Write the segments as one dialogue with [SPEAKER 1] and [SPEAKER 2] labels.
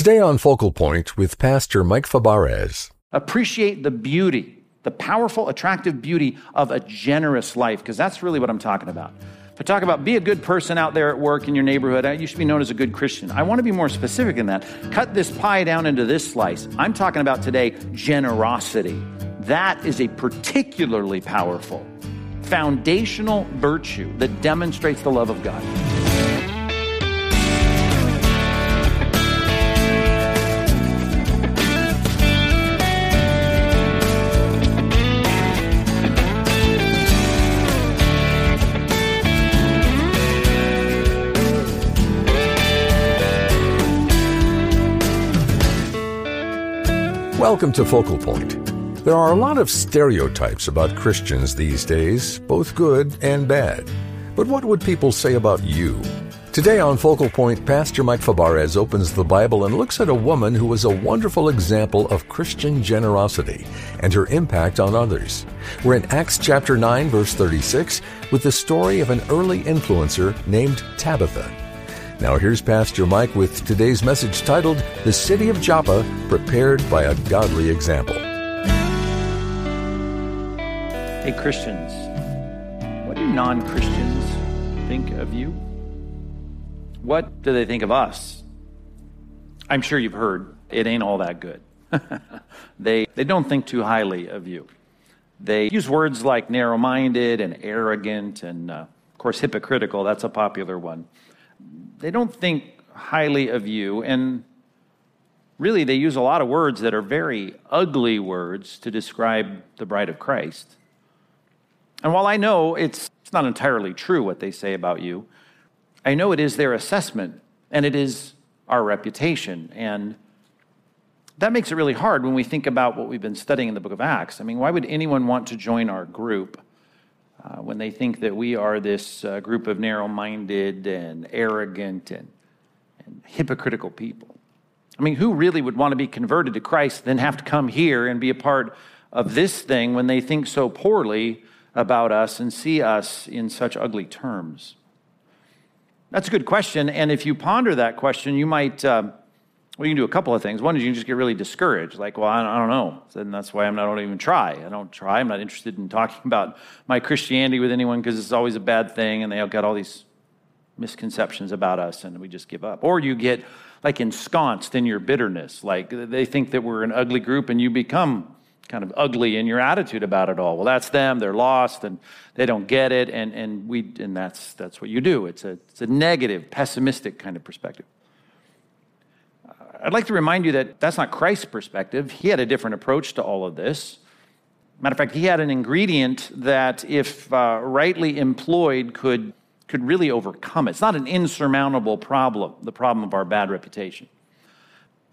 [SPEAKER 1] Today on Focal Point with Pastor Mike Fabarez.
[SPEAKER 2] Appreciate the beauty, the powerful, attractive beauty of a generous life, because that's really what I'm talking about. If I talk about be a good person out there at work in your neighborhood, you should be known as a good Christian. I want to be more specific than that. Cut this pie down into this slice. I'm talking about today generosity. That is a particularly powerful, foundational virtue that demonstrates the love of God.
[SPEAKER 1] Welcome to Focal Point. There are a lot of stereotypes about Christians these days, both good and bad. But what would people say about you? Today on Focal Point, Pastor Mike Fabarez opens the Bible and looks at a woman who was a wonderful example of Christian generosity and her impact on others. We're in Acts chapter 9, verse 36, with the story of an early influencer named Tabitha. Now here's Pastor Mike with today's message titled The City of Joppa Prepared by a Godly Example.
[SPEAKER 2] Hey, Christians, what do non Christians think of you? What do they think of us? I'm sure you've heard it ain't all that good. they, they don't think too highly of you. They use words like narrow minded and arrogant and, uh, of course, hypocritical. That's a popular one they don't think highly of you. And really, they use a lot of words that are very ugly words to describe the bride of Christ. And while I know it's, it's not entirely true what they say about you, I know it is their assessment and it is our reputation. And that makes it really hard when we think about what we've been studying in the book of Acts. I mean, why would anyone want to join our group? Uh, when they think that we are this uh, group of narrow minded and arrogant and, and hypocritical people. I mean, who really would want to be converted to Christ, then have to come here and be a part of this thing when they think so poorly about us and see us in such ugly terms? That's a good question. And if you ponder that question, you might. Uh, well, you can do a couple of things. One is you can just get really discouraged, like, well, I don't know. And that's why I'm not, I don't even try. I don't try. I'm not interested in talking about my Christianity with anyone because it's always a bad thing and they have got all these misconceptions about us and we just give up. Or you get like ensconced in your bitterness. Like they think that we're an ugly group and you become kind of ugly in your attitude about it all. Well, that's them. They're lost and they don't get it. And, and, we, and that's, that's what you do. It's a, it's a negative, pessimistic kind of perspective. I'd like to remind you that that's not Christ's perspective. He had a different approach to all of this. Matter of fact, he had an ingredient that, if uh, rightly employed, could, could really overcome it. It's not an insurmountable problem, the problem of our bad reputation.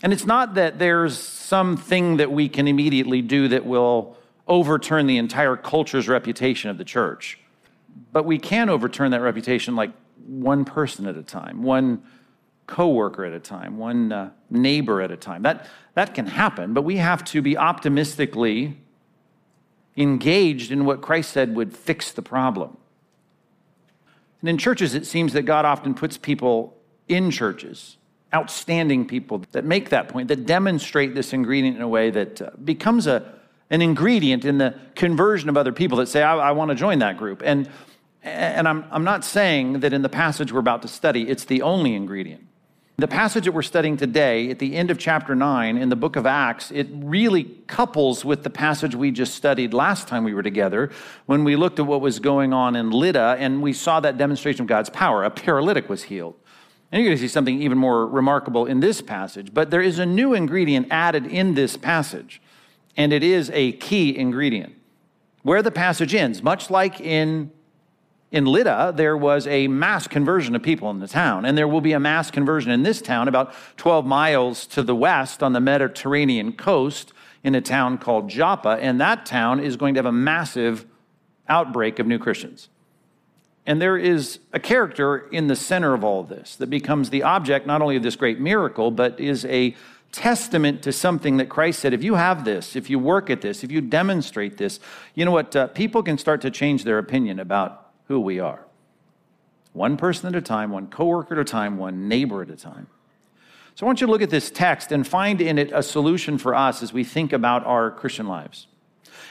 [SPEAKER 2] And it's not that there's something that we can immediately do that will overturn the entire culture's reputation of the church. But we can overturn that reputation like one person at a time, one coworker at a time, one uh, neighbor at a time. That, that can happen, but we have to be optimistically engaged in what Christ said would fix the problem. And in churches, it seems that God often puts people in churches, outstanding people that make that point, that demonstrate this ingredient in a way that uh, becomes a, an ingredient in the conversion of other people that say, I, I want to join that group. And, and I'm, I'm not saying that in the passage we're about to study, it's the only ingredient. The passage that we're studying today, at the end of chapter 9 in the book of Acts, it really couples with the passage we just studied last time we were together when we looked at what was going on in Lydda and we saw that demonstration of God's power. A paralytic was healed. And you're going to see something even more remarkable in this passage. But there is a new ingredient added in this passage, and it is a key ingredient. Where the passage ends, much like in in Lydda, there was a mass conversion of people in the town, and there will be a mass conversion in this town about 12 miles to the west on the Mediterranean coast in a town called Joppa, and that town is going to have a massive outbreak of new Christians. And there is a character in the center of all of this that becomes the object not only of this great miracle, but is a testament to something that Christ said if you have this, if you work at this, if you demonstrate this, you know what? Uh, people can start to change their opinion about who we are. One person at a time, one coworker at a time, one neighbor at a time. So I want you to look at this text and find in it a solution for us as we think about our Christian lives.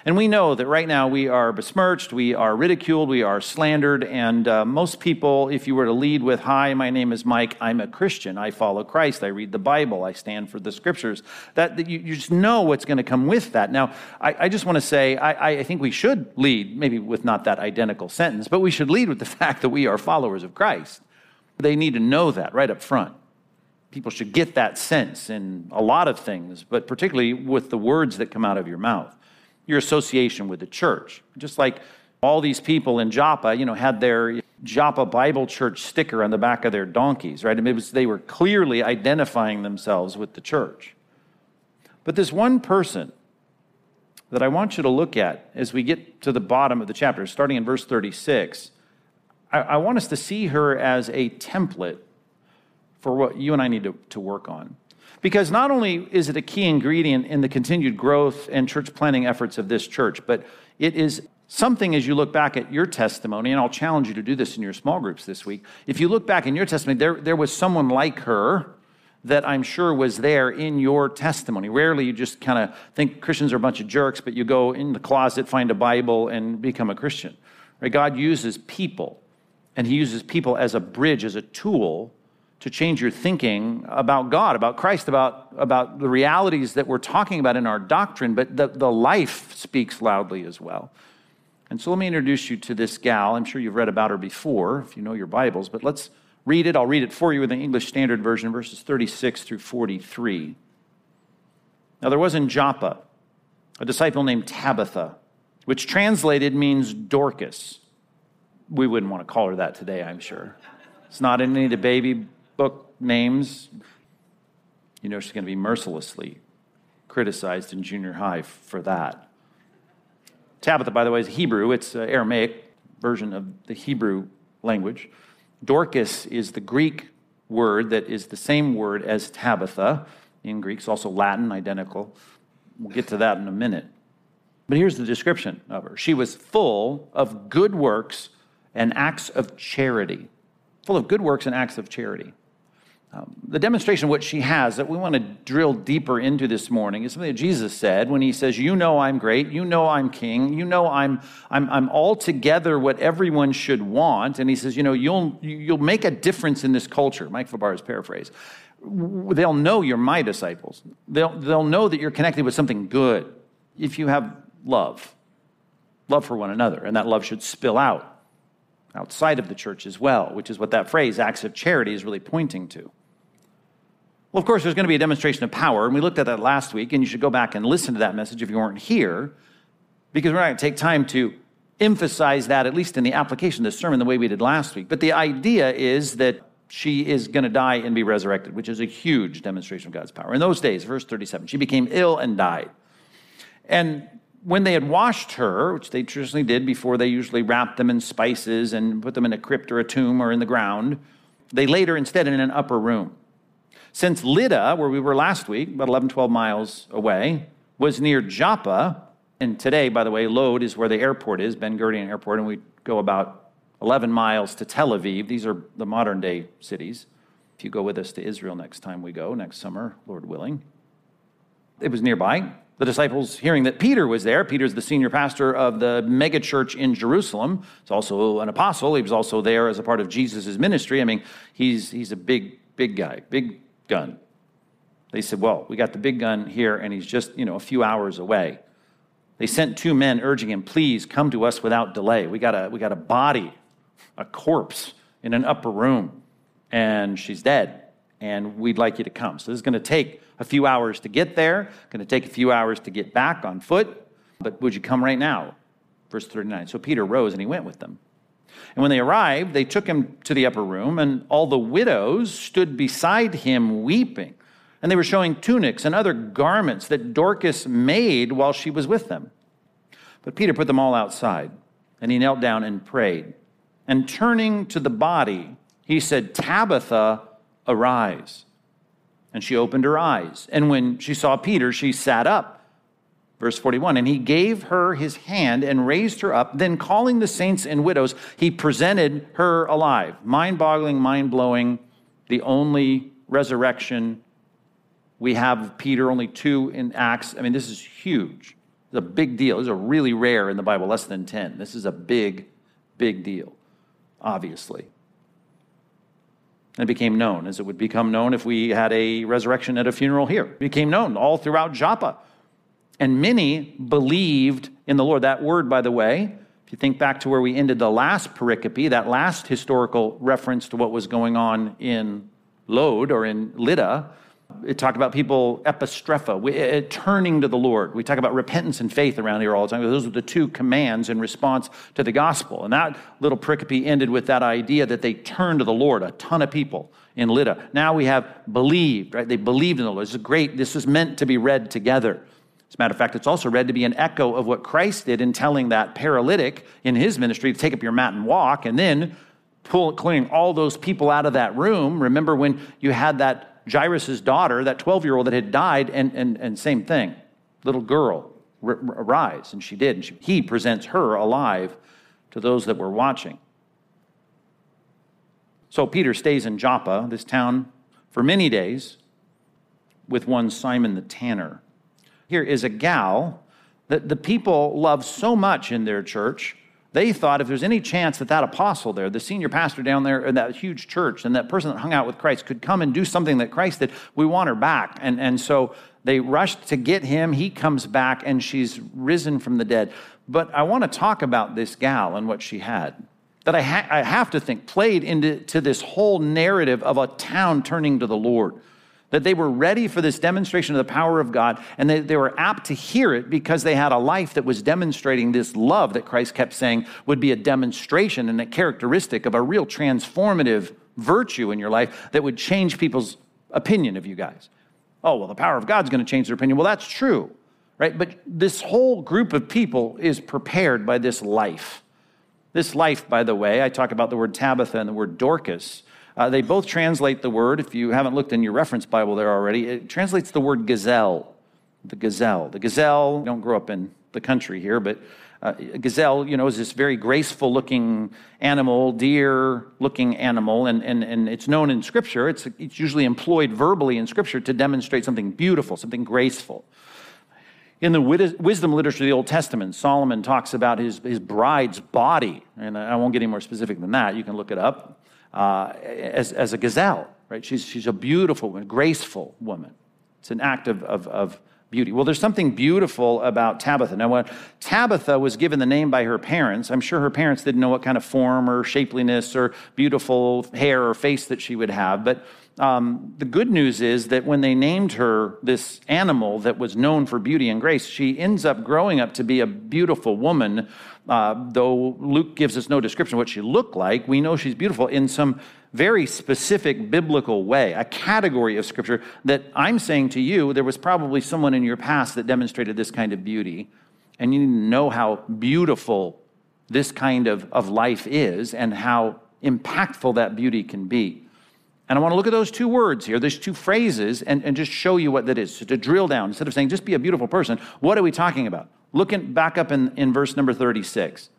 [SPEAKER 2] And we know that right now we are besmirched, we are ridiculed, we are slandered, and uh, most people, if you were to lead with, Hi, my name is Mike, I'm a Christian, I follow Christ, I read the Bible, I stand for the scriptures, that, that you, you, just know what's going to come with that. Now, I, I just want to say, I, I think we should lead, maybe with not that identical sentence, but we should lead with the fact that we are followers of Christ. They need to know that right up front people should get that sense in a lot of things, but particularly with the words that come out of your mouth your association with the church. Just like all these people in Joppa, you know, had their Joppa Bible Church sticker on the back of their donkeys, right? I mean, was, they were clearly identifying themselves with the church. But this one person that I want you to look at as we get to the bottom of the chapter, starting in verse 36, I, I want us to see her as a template for what you and I need to, to work on. Because not only is it a key ingredient in the continued growth and church planting efforts of this church, but it is something as you look back at your testimony, and I'll challenge you to do this in your small groups this week. If you look back in your testimony, there, there was someone like her that I'm sure was there in your testimony. Rarely you just kind of think Christians are a bunch of jerks, but you go in the closet, find a Bible, and become a Christian. Right? God uses people, and He uses people as a bridge, as a tool to change your thinking about God, about Christ, about, about the realities that we're talking about in our doctrine, but the, the life speaks loudly as well. And so let me introduce you to this gal. I'm sure you've read about her before if you know your Bibles, but let's read it. I'll read it for you in the English Standard Version, verses 36 through 43. Now, there was in Joppa a disciple named Tabitha, which translated means Dorcas. We wouldn't want to call her that today, I'm sure. It's not in any of the baby book names, you know she's going to be mercilessly criticized in junior high for that. Tabitha, by the way, is Hebrew. It's an Aramaic version of the Hebrew language. Dorcas is the Greek word that is the same word as Tabitha in Greek. It's also Latin, identical. We'll get to that in a minute. But here's the description of her she was full of good works and acts of charity. Full of good works and acts of charity. Um, the demonstration of what she has that we want to drill deeper into this morning is something that Jesus said when he says, You know I'm great, you know I'm king, you know I'm, I'm, I'm altogether what everyone should want. And he says, You know, you'll, you'll make a difference in this culture. Mike Fabarez paraphrase. They'll know you're my disciples, they'll, they'll know that you're connected with something good if you have love, love for one another. And that love should spill out outside of the church as well, which is what that phrase, acts of charity, is really pointing to. Well, of course, there's going to be a demonstration of power, and we looked at that last week, and you should go back and listen to that message if you weren't here, because we're not going to take time to emphasize that, at least in the application of the sermon, the way we did last week. But the idea is that she is going to die and be resurrected, which is a huge demonstration of God's power. In those days, verse 37, she became ill and died. And when they had washed her, which they traditionally did before they usually wrapped them in spices and put them in a crypt or a tomb or in the ground, they laid her instead in an upper room. Since Lydda, where we were last week, about 11, 12 miles away, was near Joppa, and today, by the way, Lod is where the airport is, Ben Gurion Airport, and we go about 11 miles to Tel Aviv. These are the modern day cities. If you go with us to Israel next time we go, next summer, Lord willing. It was nearby. The disciples, hearing that Peter was there, Peter's the senior pastor of the megachurch in Jerusalem. He's also an apostle. He was also there as a part of Jesus' ministry. I mean, he's, he's a big, big guy, big gun. They said, Well, we got the big gun here, and he's just, you know, a few hours away. They sent two men urging him, Please come to us without delay. We got a, we got a body, a corpse in an upper room, and she's dead, and we'd like you to come. So this is going to take a few hours to get there, going to take a few hours to get back on foot, but would you come right now? Verse 39. So Peter rose and he went with them. And when they arrived, they took him to the upper room, and all the widows stood beside him weeping. And they were showing tunics and other garments that Dorcas made while she was with them. But Peter put them all outside, and he knelt down and prayed. And turning to the body, he said, Tabitha, arise. And she opened her eyes. And when she saw Peter, she sat up. Verse 41 And he gave her his hand and raised her up. Then, calling the saints and widows, he presented her alive. Mind boggling, mind blowing, the only resurrection We have Peter, only two in Acts. I mean, this is huge. It's a big deal. This is a really rare in the Bible, less than 10. This is a big, big deal, obviously. And it became known, as it would become known if we had a resurrection at a funeral here. It became known all throughout Joppa. And many believed in the Lord. That word, by the way, if you think back to where we ended the last pericope, that last historical reference to what was going on in Lod or in Lydda, it talked about people epistropha, uh, uh, turning to the Lord. We talk about repentance and faith around here all the time. Those are the two commands in response to the gospel. And that little pericope ended with that idea that they turned to the Lord, a ton of people in Lydda. Now we have believed, right? They believed in the Lord. This is great. This is meant to be read together. As a matter of fact, it's also read to be an echo of what Christ did in telling that paralytic in his ministry to take up your mat and walk, and then pull, clearing all those people out of that room. Remember when you had that Jairus' daughter, that 12 year old that had died, and, and, and same thing, little girl, r- arise. And she did. And she, he presents her alive to those that were watching. So Peter stays in Joppa, this town, for many days with one Simon the tanner. Here is a gal that the people love so much in their church they thought if there's any chance that that apostle there, the senior pastor down there in that huge church, and that person that hung out with Christ could come and do something that Christ did, we want her back. And, and so they rushed to get him. He comes back, and she's risen from the dead. But I want to talk about this gal and what she had that I, ha- I have to think played into this whole narrative of a town turning to the Lord that they were ready for this demonstration of the power of God, and they, they were apt to hear it because they had a life that was demonstrating this love that Christ kept saying would be a demonstration and a characteristic of a real transformative virtue in your life that would change people's opinion of you guys. Oh, well, the power of God's going to change their opinion. Well, that's true, right? But this whole group of people is prepared by this life. This life, by the way, I talk about the word Tabitha and the word Dorcas uh, they both translate the word, if you haven't looked in your reference Bible there already, it translates the word gazelle. The gazelle. The gazelle, don't grow up in the country here, but uh, gazelle, you know, is this very graceful looking animal, deer looking animal, and, and, and it's known in Scripture. It's, it's usually employed verbally in Scripture to demonstrate something beautiful, something graceful. In the wisdom literature of the Old Testament, Solomon talks about his, his bride's body, and I won't get any more specific than that. You can look it up uh, as, as a gazelle, right? She's, she's a beautiful, woman, graceful woman. It's an act of, of, of beauty. Well, there's something beautiful about Tabitha. Now, when Tabitha was given the name by her parents, I'm sure her parents didn't know what kind of form or shapeliness or beautiful hair or face that she would have, but um, the good news is that when they named her this animal that was known for beauty and grace, she ends up growing up to be a beautiful woman. Uh, though Luke gives us no description of what she looked like, we know she's beautiful in some very specific biblical way, a category of scripture that I'm saying to you, there was probably someone in your past that demonstrated this kind of beauty, and you need to know how beautiful this kind of, of life is and how impactful that beauty can be. And I want to look at those two words here, those two phrases, and, and just show you what that is. So to drill down, instead of saying just be a beautiful person, what are we talking about? Looking back up in, in verse number 36.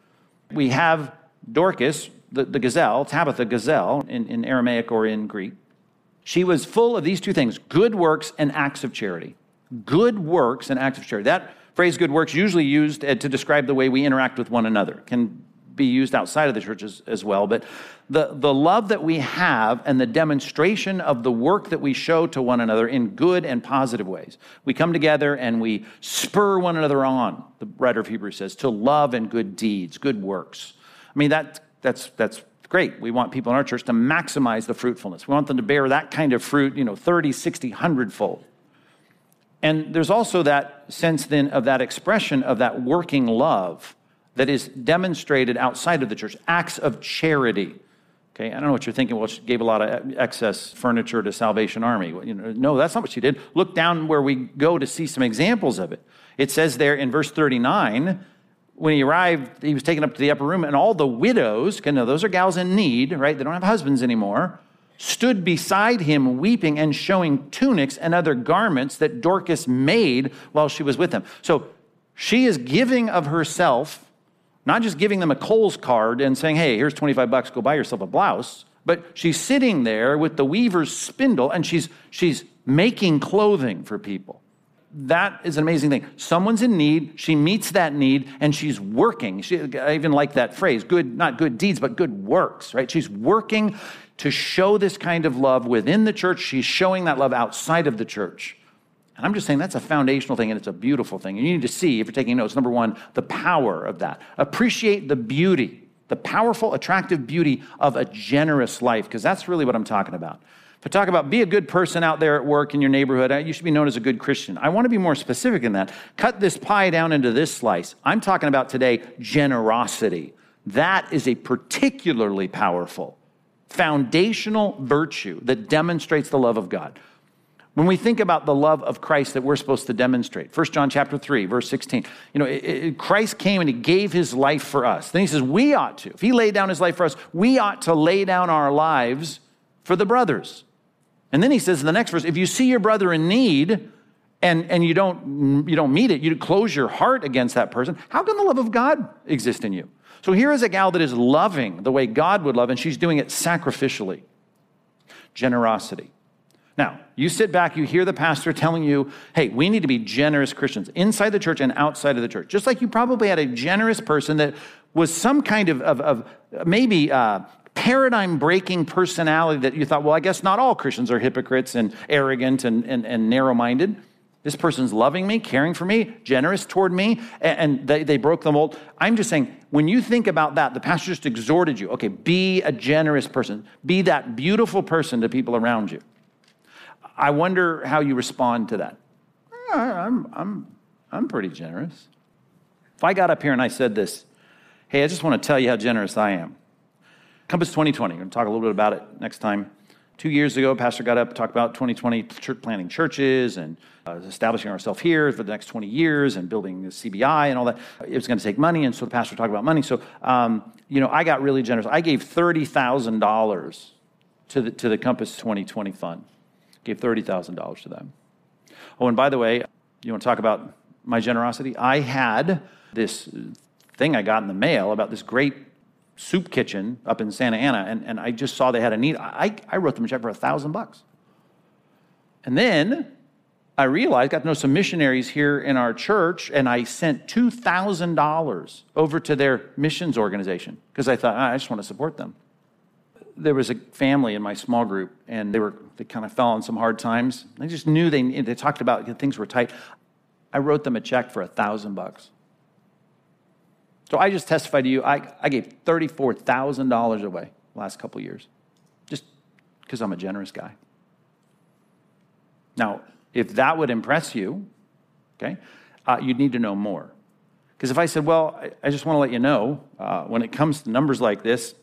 [SPEAKER 2] We have Dorcas, the, the gazelle, Tabitha gazelle in, in Aramaic or in Greek. She was full of these two things good works and acts of charity. Good works and acts of charity. That phrase, good works, usually used uh, to describe the way we interact with one another. Can be used outside of the church as, as, well, but the, the love that we have and the demonstration of the work that we show to one another in good and positive ways. We come together and we spur one another on, the writer of Hebrews says, to love and good deeds, good works. I mean, that, that's, that's great. We want people in our church to maximize the fruitfulness. We want them to bear that kind of fruit, you know, 30, 60, 100 fold. And there's also that sense then of that expression of that working love that is demonstrated outside of the church, acts of charity. Okay, I don't know what you're thinking. Well, she gave a lot of excess furniture to Salvation Army. You know, no, that's not what she did. Look down where we go to see some examples of it. It says there in verse 39, when he arrived, he was taken up to the upper room, and all the widows, you know, those are gals in need, right? They don't have husbands anymore, stood beside him weeping and showing tunics and other garments that Dorcas made while she was with him. So she is giving of herself not just giving them a Kohl's card and saying, hey, here's 25 bucks, go buy yourself a blouse. but she's sitting there with the weaver's spindle and she's, she's making clothing for people. That is an amazing thing. Someone's in need, she meets that need, and she's working. She, I even like that phrase good, not good deeds, but good works, right? She's working to show this kind of love within the church. She's showing that love outside of the church. And I'm just saying that's a foundational thing and it's a beautiful thing. And you need to see, if you're taking notes, number one, the power of that. Appreciate the beauty the powerful, attractive beauty of a generous life, because that's really what I'm talking about. If I talk about be a good person out there at work in your neighborhood, you should be known as a good Christian. I want to be more specific in that. Cut this pie down into this slice. I'm talking about today generosity. That is a particularly powerful, foundational virtue that demonstrates the love of God. When we think about the love of Christ that we're supposed to demonstrate, 1 John chapter 3, verse 16, you know, it, it, Christ came and he gave his life for us. Then he says, we ought to. If he laid down his life for us, we ought to lay down our lives for the brothers. And then he says in the next verse, if you see your brother in need and, and you, don't, you don't meet it, you close your heart against that person, how can the love of God exist in you? So here is a gal that is loving the way God would love, and she's doing it sacrificially. Generosity. Now, you sit back, you hear the pastor telling you, hey, we need to be generous Christians inside the church and outside of the church. Just like you probably had a generous person that was some kind of, of, of maybe uh, paradigm breaking personality that you thought, well, I guess not all Christians are hypocrites and arrogant and, and, and narrow minded. This person's loving me, caring for me, generous toward me, and they, they broke the mold. I'm just saying, when you think about that, the pastor just exhorted you okay, be a generous person, be that beautiful person to people around you. I wonder how you respond to that. I'm, I'm, I'm pretty generous. If I got up here and I said this, hey, I just want to tell you how generous I am. Compass 2020, we're going to talk a little bit about it next time. Two years ago, Pastor got up, and talked about 2020 church planting churches and uh, establishing ourselves here for the next 20 years and building the CBI and all that. It was going to take money, and so the pastor talked about money. So, um, you know, I got really generous. I gave $30,000 to the, to the Compass 2020 fund gave $30,000 to them. Oh, and by the way, you want to talk about my generosity? I had this thing I got in the mail about this great soup kitchen up in Santa Ana, and, and I just saw they had a need. I, I wrote them a check for a thousand bucks. And then I realized, got to know some missionaries here in our church, and I sent $2,000 over to their missions organization because I thought, ah, I just want to support them there was a family in my small group, and they were they kind of fell on some hard times. I just knew they they talked about things were tight. I wrote them a check for a thousand bucks. So I just testified to you. I, I gave thirty-four thousand dollars away last couple years, just because I'm a generous guy. Now, if that would impress you, okay, uh, you'd need to know more. Because if I said, well, I, I just want to let you know, uh, when it comes to numbers like this,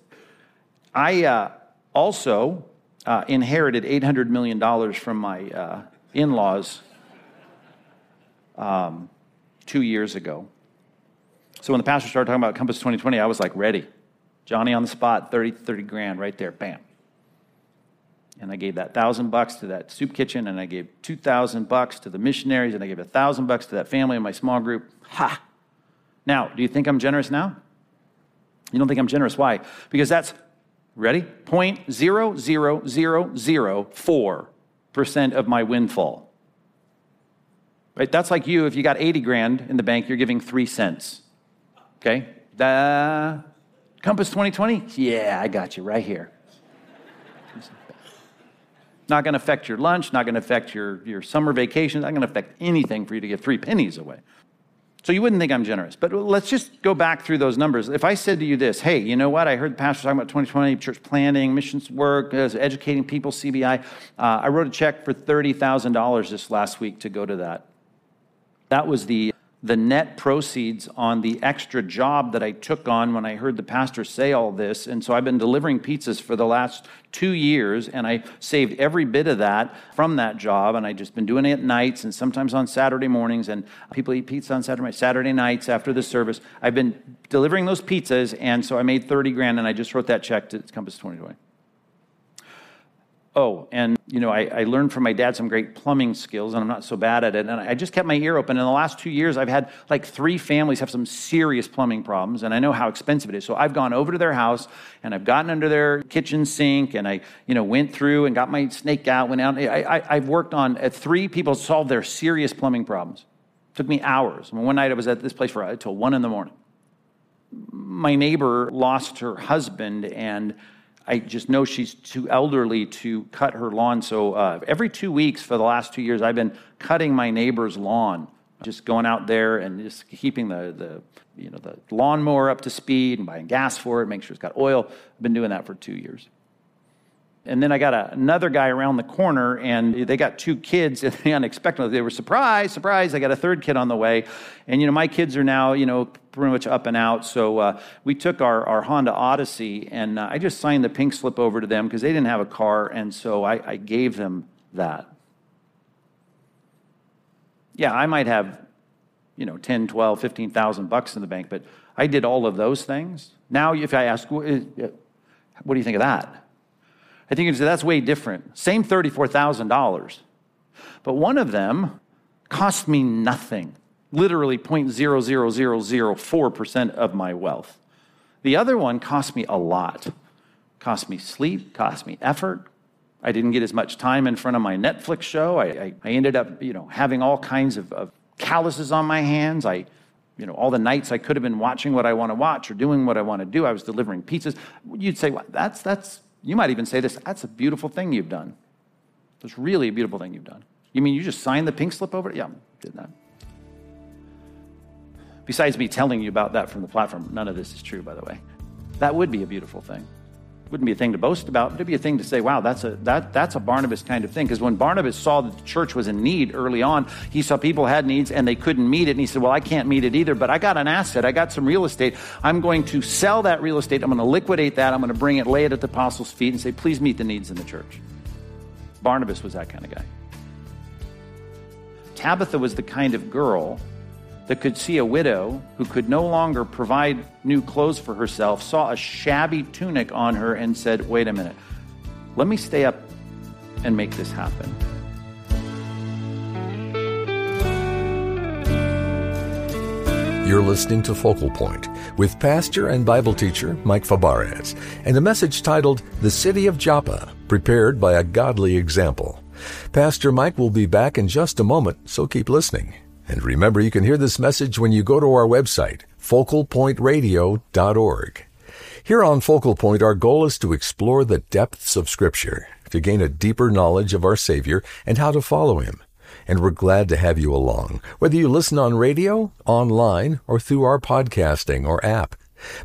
[SPEAKER 2] I uh, also uh, inherited $800 million from my uh, in laws um, two years ago. So when the pastor started talking about Compass 2020, I was like, ready. Johnny on the spot, 30, 30 grand right there, bam. And I gave that thousand bucks to that soup kitchen, and I gave two thousand bucks to the missionaries, and I gave a thousand bucks to that family in my small group. Ha! Now, do you think I'm generous now? You don't think I'm generous. Why? Because that's Ready? 0.00004% of my windfall. Right? That's like you, if you got 80 grand in the bank, you're giving three cents. Okay? The Compass 2020? Yeah, I got you right here. Not going to affect your lunch, not going to affect your, your summer vacation, not going to affect anything for you to give three pennies away. So you wouldn't think I'm generous. But let's just go back through those numbers. If I said to you this, hey, you know what? I heard the pastor talking about 2020, church planting, missions work, uh, educating people, CBI. Uh, I wrote a check for $30,000 this last week to go to that. That was the the net proceeds on the extra job that I took on when I heard the pastor say all this. And so I've been delivering pizzas for the last two years, and I saved every bit of that from that job. And I just been doing it nights and sometimes on Saturday mornings. And people eat pizza on Saturday, Saturday nights after the service. I've been delivering those pizzas, and so I made 30 grand, and I just wrote that check to Compass 2020. Oh, and you know, I, I, learned from my dad some great plumbing skills, and I'm not so bad at it. And I just kept my ear open. In the last two years, I've had like three families have some serious plumbing problems, and I know how expensive it is. So I've gone over to their house and I've gotten under their kitchen sink, and I, you know, went through and got my snake out, went out. I, I, have worked on uh, three people solve their serious plumbing problems. It took me hours. I mean, one night I was at this place for until one in the morning. My neighbor lost her husband, and I just know she's too elderly to cut her lawn. So uh, every two weeks for the last two years, I've been cutting my neighbor's lawn, just going out there and just keeping the, the you know the lawnmower up to speed and buying gas for it, make sure it's got oil. I've been doing that for two years. And then I got a, another guy around the corner, and they got two kids, and unexpectedly they were surprised, surprised. I got a third kid on the way, and you know my kids are now you know pretty much up and out. So uh, we took our, our Honda Odyssey, and uh, I just signed the pink slip over to them because they didn't have a car, and so I, I gave them that. Yeah, I might have you know 10, 12, 15,000 bucks in the bank, but I did all of those things. Now, if I ask, what do you think of that? I think you can say that's way different. Same $34,000. But one of them cost me nothing, literally 0.00004% of my wealth. The other one cost me a lot. Cost me sleep, cost me effort. I didn't get as much time in front of my Netflix show. I, I, I ended up, you know, having all kinds of, of calluses on my hands. I, you know, all the nights I could have been watching what I want to watch or doing what I want to do. I was delivering pizzas. You'd say, well, that's, that's you might even say this that's a beautiful thing you've done. It's really a beautiful thing you've done. You mean you just signed the pink slip over? Yeah, did that. Besides me telling you about that from the platform, none of this is true, by the way. That would be a beautiful thing wouldn't be a thing to boast about, but it'd be a thing to say, wow, that's a, that, that's a Barnabas kind of thing. Because when Barnabas saw that the church was in need early on, he saw people had needs and they couldn't meet it. And he said, well, I can't meet it either, but I got an asset. I got some real estate. I'm going to sell that real estate. I'm going to liquidate that. I'm going to bring it, lay it at the apostles' feet and say, please meet the needs in the church. Barnabas was that kind of guy. Tabitha was the kind of girl that could see a widow who could no longer provide new clothes for herself, saw a shabby tunic on her, and said, Wait a minute, let me stay up and make this happen.
[SPEAKER 1] You're listening to Focal Point with pastor and Bible teacher Mike Fabarez and a message titled The City of Joppa, prepared by a godly example. Pastor Mike will be back in just a moment, so keep listening. And remember, you can hear this message when you go to our website, focalpointradio.org. Here on Focal Point, our goal is to explore the depths of Scripture, to gain a deeper knowledge of our Savior and how to follow Him. And we're glad to have you along, whether you listen on radio, online, or through our podcasting or app.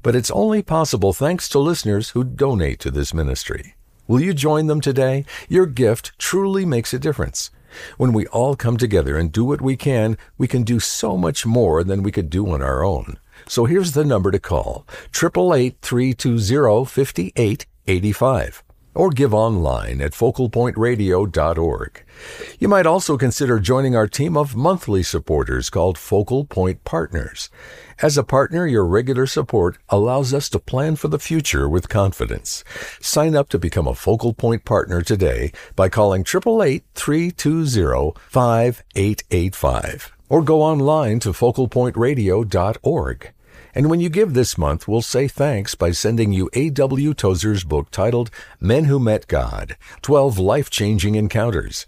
[SPEAKER 1] But it's only possible thanks to listeners who donate to this ministry. Will you join them today? Your gift truly makes a difference. When we all come together and do what we can, we can do so much more than we could do on our own. So here's the number to call 888-320-5885 or give online at focalpointradio.org. You might also consider joining our team of monthly supporters called Focal Point Partners. As a partner, your regular support allows us to plan for the future with confidence. Sign up to become a Focal Point partner today by calling 888-320-5885 or go online to focalpointradio.org. And when you give this month, we'll say thanks by sending you A.W. Tozer's book titled Men Who Met God 12 Life Changing Encounters.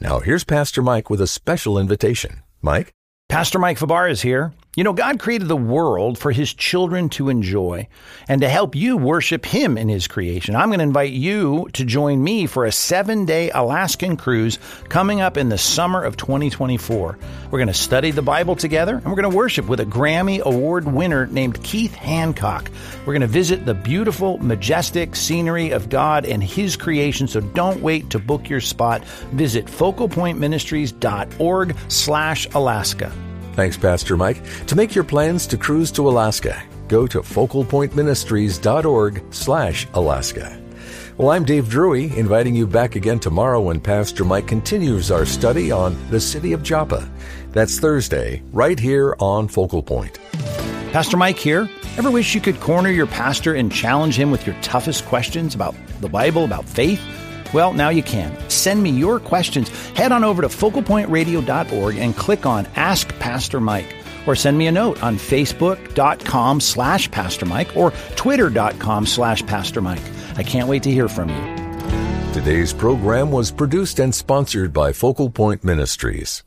[SPEAKER 1] Now, here's Pastor Mike with a special invitation. Mike?
[SPEAKER 3] Pastor Mike Fabarez here. You know, God created the world for his children to enjoy and to help you worship him in his creation. I'm going to invite you to join me for a seven day Alaskan cruise coming up in the summer of 2024. We're going to study the Bible together and we're going to worship with a Grammy Award winner named Keith Hancock. We're going to visit the beautiful, majestic scenery of God and his creation. So don't wait to book your spot. Visit focalpointministries.org slash Alaska.
[SPEAKER 1] Thanks, Pastor Mike. To make your plans to cruise to Alaska, go to focalpointministries.org slash Alaska. Well, I'm Dave Drewy, inviting you back again tomorrow when Pastor Mike continues our study on the city of Joppa. That's Thursday, right here on Focal Point.
[SPEAKER 3] Pastor Mike here. Ever wish you could corner your pastor and challenge him with your toughest questions about the Bible, about faith?
[SPEAKER 2] Well, now you can. Send me your questions. Head on over to focalpointradio.org and click on Ask Pastor Mike. Or send me a note on facebook.com slash Pastor Mike or twitter.com slash Pastor Mike. I can't wait to hear from you.
[SPEAKER 1] Today's program was produced and sponsored by Focal Point Ministries.